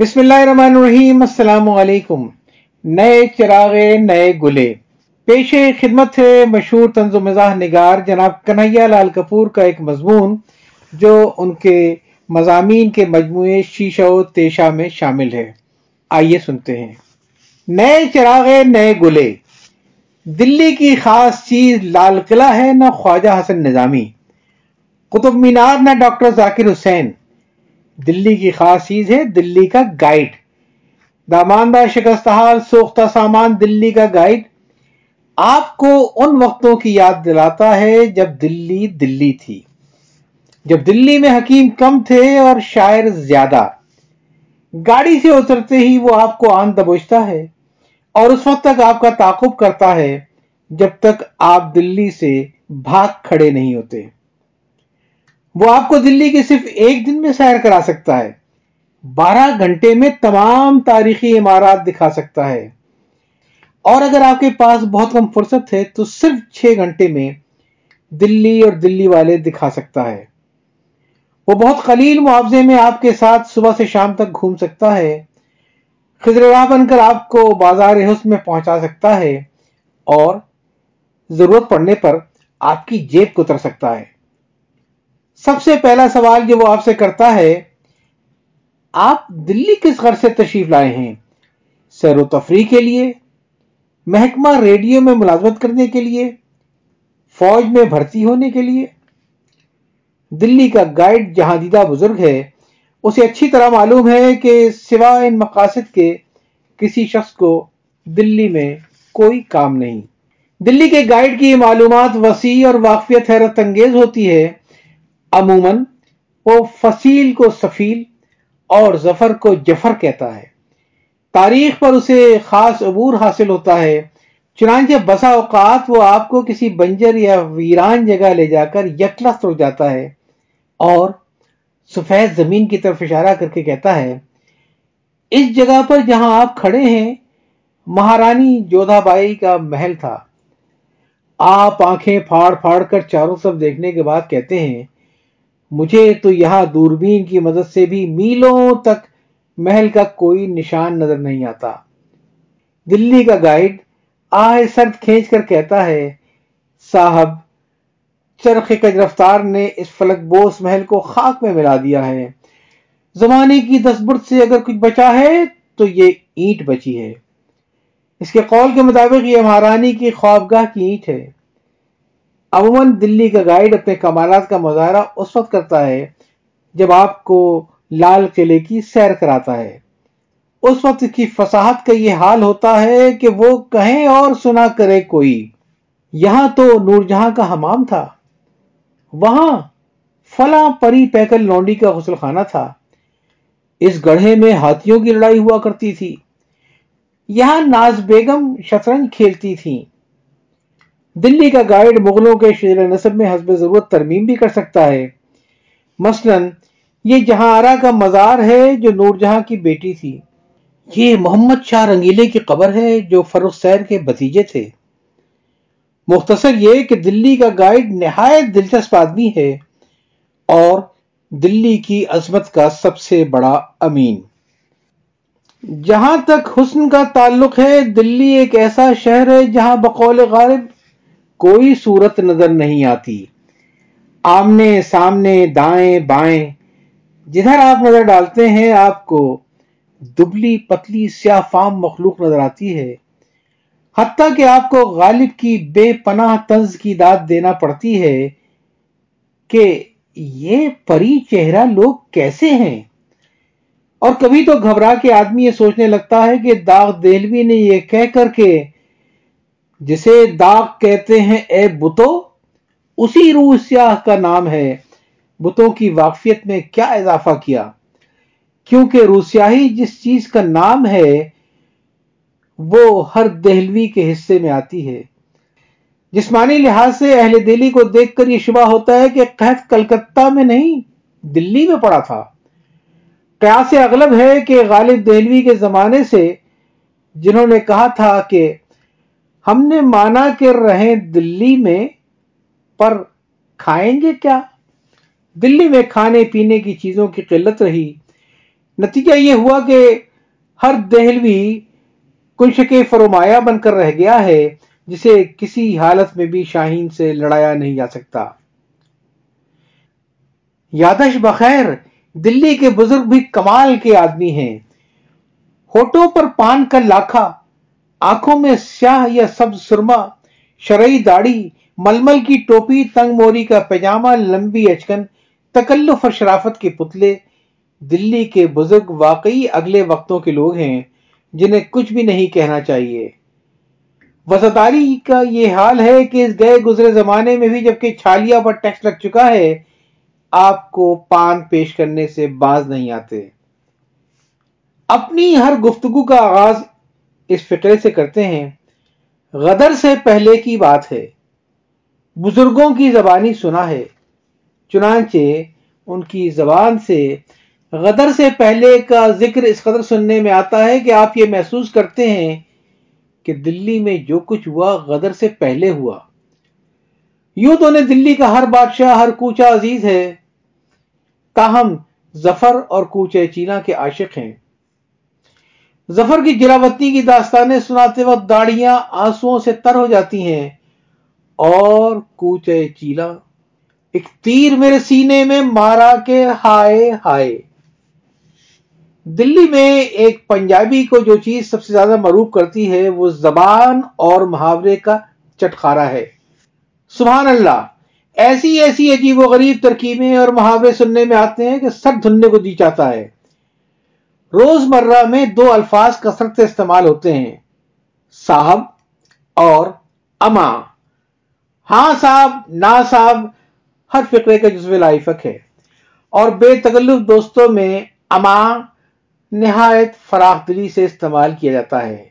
بسم اللہ الرحمن الرحیم، السلام علیکم۔ نئے چراغے، نئے گلے۔ پیش خدمت ہے مشہور طنز و مزاح نگار جناب کنہیا لال کپور کا ایک مضمون جو ان کے مضامین کے مجموعے شیشہ و تیشہ میں شامل ہے۔ آئیے سنتے ہیں۔ نئے چراغے، نئے گلے۔ دلی کی خاص چیز لال قلعہ ہے، نہ خواجہ حسن نظامی۔ قطب مینار، نہ ڈاکٹر ذاکر حسین۔ دلی کی خاص چیز ہے دلی کا گائیڈ داماندہ شکست حال، سوختہ سامان، دلی کا گائیڈ آپ کو ان وقتوں کی یاد دلاتا ہے جب دلی دلی تھی. جب دلی میں حکیم کم تھے اور شاعر زیادہ. گاڑی سے اترتے ہی وہ آپ کو آن دبوچتا ہے اور اس وقت تک آپ کا تعاقب کرتا ہے جب تک آپ دلی سے بھاگ کھڑے نہیں ہوتے۔ وہ آپ کو دلی کی صرف ایک دن میں سیر کرا سکتا ہے۔ بارہ گھنٹے میں تمام تاریخی عمارات دکھا سکتا ہے۔ اور اگر آپ کے پاس بہت کم فرصت ہے تو صرف چھ گھنٹے میں دلی اور دلی والے دکھا سکتا ہے۔ وہ بہت قلیل معاوضے میں آپ کے ساتھ صبح سے شام تک گھوم سکتا ہے۔ خزر بن کر آپ کو بازار حسن میں پہنچا سکتا ہے اور ضرورت پڑنے پر آپ کی جیب کو اتر سکتا ہے۔ سب سے پہلا سوال جو وہ آپ سے کرتا ہے، آپ دلی کس گھر سے تشریف لائے ہیں؟ سیر و تفریح کے لیے، محکمہ ریڈیو میں ملازمت کرنے کے لیے، فوج میں بھرتی ہونے کے لیے؟ دلی کا گائیڈ جہاں دیدہ بزرگ ہے، اسے اچھی طرح معلوم ہے کہ سوا ان مقاصد کے، کسی شخص کو دلی میں کوئی کام نہیں۔ دلی کے گائیڈ کی معلومات وسیع اور واقفیت حیرت انگیز ہوتی ہے۔ عموماً وہ فصیل کو سفیل اور ظفر کو جفر کہتا ہے۔ تاریخ پر اسے خاص عبور حاصل ہوتا ہے۔ چنانچہ بسا اوقات وہ آپ کو کسی بنجر یا ویران جگہ لے جا کر یکلس رک جاتا ہے اور سفید زمین کی طرف اشارہ کر کے کہتا ہے، اس جگہ پر جہاں آپ کھڑے ہیں، مہارانی جودھا بائی کا محل تھا۔ آپ آنکھیں پھاڑ پھاڑ کر چاروں طرف دیکھنے کے بعد کہتے ہیں مجھے تو یہاں دوربین کی مدد سے بھی میلوں تک محل کا کوئی نشان نظر نہیں آتا۔ دلی کا گائیڈ آہ سرد کھینچ کر کہتا ہے، صاحب، چرخ کج رفتار نے اس فلک بوس محل کو خاک میں ملا دیا ہے۔ زمانے کی دسبرت سے اگر کچھ بچا ہے تو یہ اینٹ بچی ہے۔ اس کے قول کے مطابق یہ مہارانی کی خوابگاہ کی اینٹ ہے۔ عموماً دلی کا گائیڈ اپنے کمالات کا مظاہرہ اس وقت کرتا ہے جب آپ کو لال قلعے کی سیر کراتا ہے۔ اس وقت کی فصاحت کا یہ حال ہوتا ہے کہ وہ کہیں اور سنا کرے کوئی۔ یہاں تو نور جہاں کا حمام تھا۔ وہاں فلاں پری پیکل لونڈی کا غسل خانہ تھا۔ اس گڑھے میں ہاتھیوں کی لڑائی ہوا کرتی تھی۔ یہاں ناز بیگم شطرنج کھیلتی تھیں۔ دلی کا گائیڈ مغلوں کے شیر نصب میں حسب ضرورت ترمیم بھی کر سکتا ہے۔ مثلا، یہ جہاں آرا کا مزار ہے جو نور جہاں کی بیٹی تھی، یہ محمد شاہ رنگیلے کی قبر ہے جو فروخ سیر کے بتیجے تھے۔ مختصر یہ کہ دلی کا گائیڈ نہایت دلچسپ آدمی ہے اور دلی کی عظمت کا سب سے بڑا امین۔ جہاں تک حسن کا تعلق ہے، دلی ایک ایسا شہر ہے جہاں بقول غالب کوئی صورت نظر نہیں آتی۔ آمنے سامنے دائیں بائیں۔ جدھر آپ نظر ڈالتے ہیں، آپ کو دبلی پتلی سیاہ فام مخلوق نظر آتی ہے۔ حتیٰ کہ آپ کو غالب کی بے پناہ طنز کی داد دینا پڑتی ہے کہ یہ پری چہرہ لوگ کیسے ہیں۔ اور کبھی تو گھبرا کے آدمی یہ سوچنے لگتا ہے کہ داغ دہلوی نے یہ کہہ کر کے جسے داغ کہتے ہیں، اے بتو، اسی روح سیاہ کا نام ہے۔ بتوں کی واقفیت میں کیا اضافہ کیا؟ کیونکہ روسیاہی جس چیز کا نام ہے، وہ ہر دہلوی کے حصے میں آتی ہے۔ جسمانی لحاظ سے اہل دلی کو دیکھ کر یہ شبہ ہوتا ہے کہ قحط کلکتہ میں نہیں، دلی میں پڑا تھا۔ قیاس اغلب ہے کہ غالب دہلوی کے زمانے سے، جنہوں نے کہا تھا کہ ہم نے مانا کہ رہیں دلی میں، پر کھائیں گے کیا؟ دلی میں کھانے پینے کی چیزوں کی قلت رہی۔ نتیجہ یہ ہوا کہ ہر دہلوی کنشک فرمایا بن کر رہ گیا ہے، جسے کسی حالت میں بھی شاہین سے لڑایا نہیں جا سکتا۔ یادش بخیر، دلی کے بزرگ بھی کمال کے آدمی ہیں۔ ہوٹوں پر پان کا لاکھا۔ آنکھوں میں سیاہ یا سب سرما، شرعی داڑھی، ململ کی ٹوپی، تنگ موری کا پیجامہ، لمبی اچکن، تکلف اور شرافت کے پتلے۔ دلی کے بزرگ واقعی اگلے وقتوں کے لوگ ہیں جنہیں کچھ بھی نہیں کہنا چاہیے۔ وزداری کا یہ حال ہے کہ اس گئے گزرے زمانے میں بھی جبکہ چھالیا پر ٹیکس لگ چکا ہے، آپ کو پان پیش کرنے سے باز نہیں آتے۔ اپنی ہر گفتگو کا آغاز اس فکرے سے کرتے ہیں، غدر سے پہلے کی بات ہے۔ بزرگوں کی زبانی سنا ہے، چنانچہ ان کی زبان سے غدر سے پہلے کا ذکر اس قدر سننے میں آتا ہے کہ آپ یہ محسوس کرتے ہیں کہ دلی میں جو کچھ ہوا غدر سے پہلے ہوا۔ یوں تو انہیں دلی کا ہر بادشاہ، ہر کوچہ عزیز ہے۔ تاہم، ظفر اور کوچے چینا کے عاشق ہیں۔ ظفر کی جلاوطنی کی داستانیں سناتے وقت داڑیاں آنسو سے تر ہو جاتی ہیں اور کوچے چیلا، ایک تیر میرے سینے میں مارا کے ہائے ہائے۔ دلی میں ایک پنجابی کو جو چیز سب سے زیادہ مروب کرتی ہے، وہ زبان اور محاورے کا چٹخارا ہے۔ سبحان اللہ، ایسی ایسی عجیب و غریب ترکیبیں اور محاورے سننے میں آتے ہیں کہ سر دھننے کو دی چاہتا ہے۔ روز مرہ میں دو الفاظ کثرت سے استعمال ہوتے ہیں۔ صاحب اور اما ہاں صاحب، نا صاحب، ہر فکرے کا جزو لائفک ہے۔ اور بے تکلف دوستوں میں اما نہایت فراخ دلی سے استعمال کیا جاتا ہے۔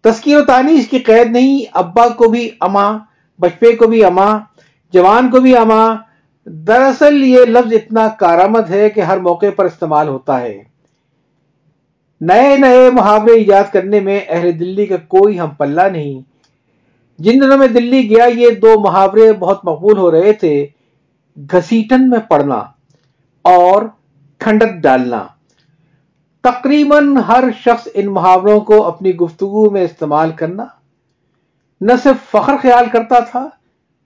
تسکیر و تانی اس کی قید نہیں، ابا کو بھی اما بچپے کو بھی اما جوان کو بھی اما دراصل یہ لفظ اتنا کارآمد ہے کہ ہر موقع پر استعمال ہوتا ہے۔ نئے نئے محاورے ایجاد کرنے میں اہل دلی کا کوئی ہم پلہ نہیں۔ جن دنوں میں دلی گیا، یہ دو محاورے بہت مقبول ہو رہے تھے۔ گھسیٹن میں پڑنا اور کھنڈت ڈالنا۔ تقریباً ہر شخص ان محاوروں کو اپنی گفتگو میں استعمال کرنا۔ نہ صرف فخر خیال کرتا تھا،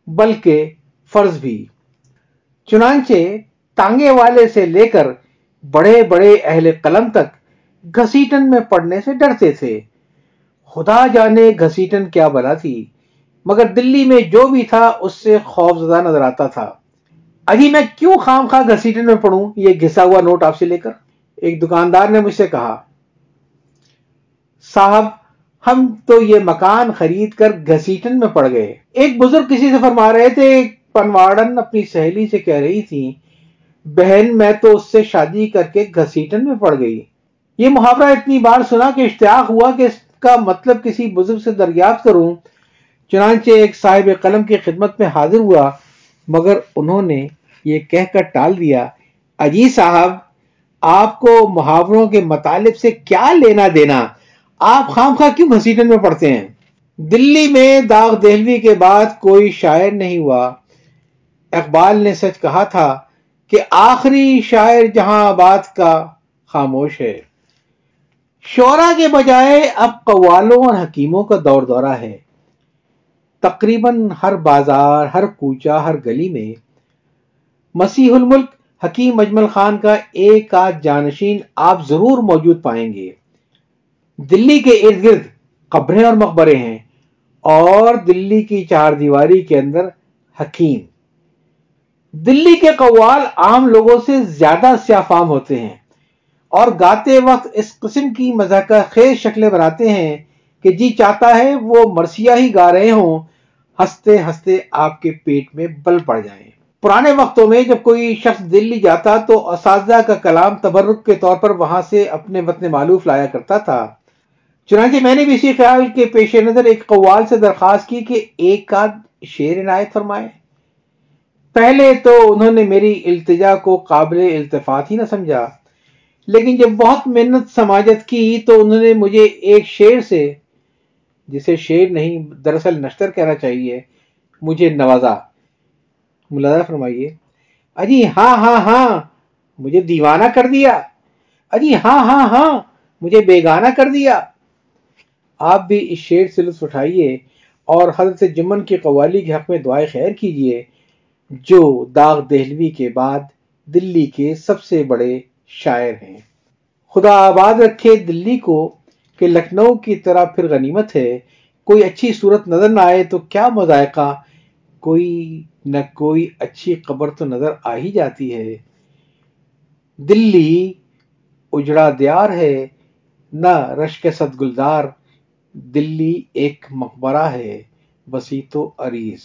بلکہ فرض بھی۔ چنانچہ، تانگے والے سے لے کر بڑے بڑے اہل قلم تک گھسیٹن میں پڑنے سے ڈرتے تھے۔ خدا جانے گھسیٹن کیا بلا تھی، مگر دلی میں جو بھی تھا، اس سے خوف زدہ نظر آتا تھا۔ ابھی میں کیوں خام خواہ گھسیٹن میں پڑھوں؟ یہ گھسا ہوا نوٹ آپ سے لے کر۔ ایک دکاندار نے مجھ سے کہا، صاحب، ہم تو یہ مکان خرید کر گھسیٹن میں پڑ گئے۔ ایک بزرگ کسی سے فرما رہے تھے، پنواڑن اپنی سہیلی سے کہہ رہی تھی بہن، میں تو اس سے شادی کر کے گھسیٹن میں پڑ گئی۔ یہ محاورہ اتنی بار سنا کہ اشتیاق ہوا کہ اس کا مطلب کسی بزرگ سے دریافت کروں، چنانچہ ایک صاحب قلم کی خدمت میں حاضر ہوا، مگر انہوں نے یہ کہہ کر ٹال دیا، اجی صاحب، آپ کو محاوروں کے مطالب سے کیا لینا دینا؟ آپ خام خواہ کیوں گھسیٹن میں پڑھتے ہیں؟ دلی میں داغ دہلوی کے بعد کوئی شاعر نہیں ہوا۔ اقبال نے سچ کہا تھا کہ آخری شاعر جہاں آباد کا خاموش ہے۔ شورا کے بجائے اب قوالوں اور حکیموں کا دور دورہ ہے۔ تقریباً ہر بازار، ہر کوچہ، ہر گلی میں مسیح الملک حکیم اجمل خان کا ایک آدھ جانشین آپ ضرور موجود پائیں گے۔ دلی کے ارد گرد قبریں اور مقبرے ہیں اور دلی کی چار دیواری کے اندر حکیم۔ دلی کے قوال عام لوگوں سے زیادہ سیافام ہوتے ہیں۔ اور گاتے وقت اس قسم کی مذہقہ خیز شکلیں بناتے ہیں کہ جی چاہتا ہے وہ مرثیہ ہی گا رہے ہوں، ہنستے ہنستے آپ کے پیٹ میں بل پڑ جائیں۔ پرانے وقتوں میں جب کوئی شخص دلی جاتا تو اساتذہ کا کلام تبرک کے طور پر وہاں سے اپنے وطن معلوف لایا کرتا تھا۔ چنانچہ میں نے بھی اسی خیال کے پیش نظر ایک قوال سے درخواست کی کہ ایک آدھ شیر عنایت فرمائے پہلے تو انہوں نے میری التجا کو قابل التفات ہی نہ سمجھا۔ لیکن جب بہت محنت سماجت کی تو انہوں نے مجھے ایک شیر سے، جسے شیر نہیں، دراصل نشتر کہنا چاہیے، مجھے نوازا۔ ملازہ فرمائیے، اجی ہاں ہاں ہاں مجھے دیوانہ کر دیا۔ اجی ہاں ہاں ہاں مجھے بیگانہ کر دیا۔ آپ بھی اس شعر سے لطف اٹھائیے اور حضرت جمن کی قوالی کے حق میں دعائیں خیر کیجیے، جو داغ دہلوی کے بعد دلی کے سب سے بڑے شاعر ہیں۔ خدا آباد رکھے دلی کو کہ لکھنؤ کی طرح پھر غنیمت ہے۔ کوئی اچھی صورت نظر نہ آئے تو کیا مذائقہ۔ کوئی نہ کوئی اچھی قبر تو نظر آ ہی جاتی ہے۔ دلی اجڑا دیار ہے، نہ رشک صد گلزار دلی ایک مقبرہ ہے بسی تو عریض۔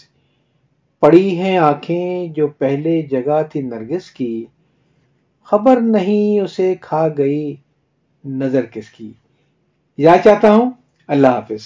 پڑی ہیں آنکھیں جو پہلے جگہ تھی نرگس کی۔ خبر نہیں اسے کھا گئی نظر کس کی۔ یا چاہتا ہوں اللہ حافظ۔